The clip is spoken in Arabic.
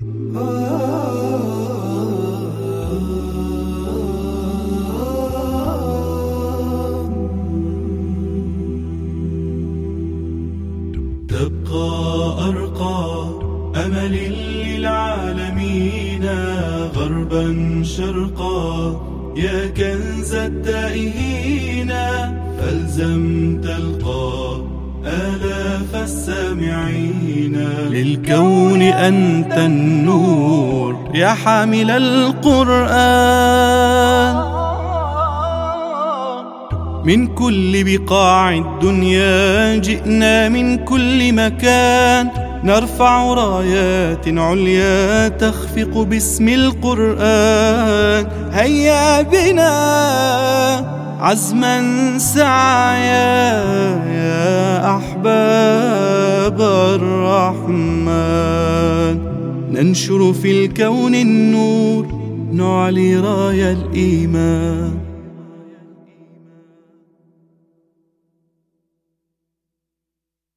تبقى أرقى أمل للعالمين غربا شرقا. يا كنز التائهين فالزم تلقى آلاف السامعين. للكون أنت النور يا حامل القرآن. من كل بقاع الدنيا جئنا من كل مكان. نرفع رايات عليا تخفق باسم القرآن. هيا بنا عزما سعيا. الرحمن. ننشر في الكون النور نعلي راية الإيمان.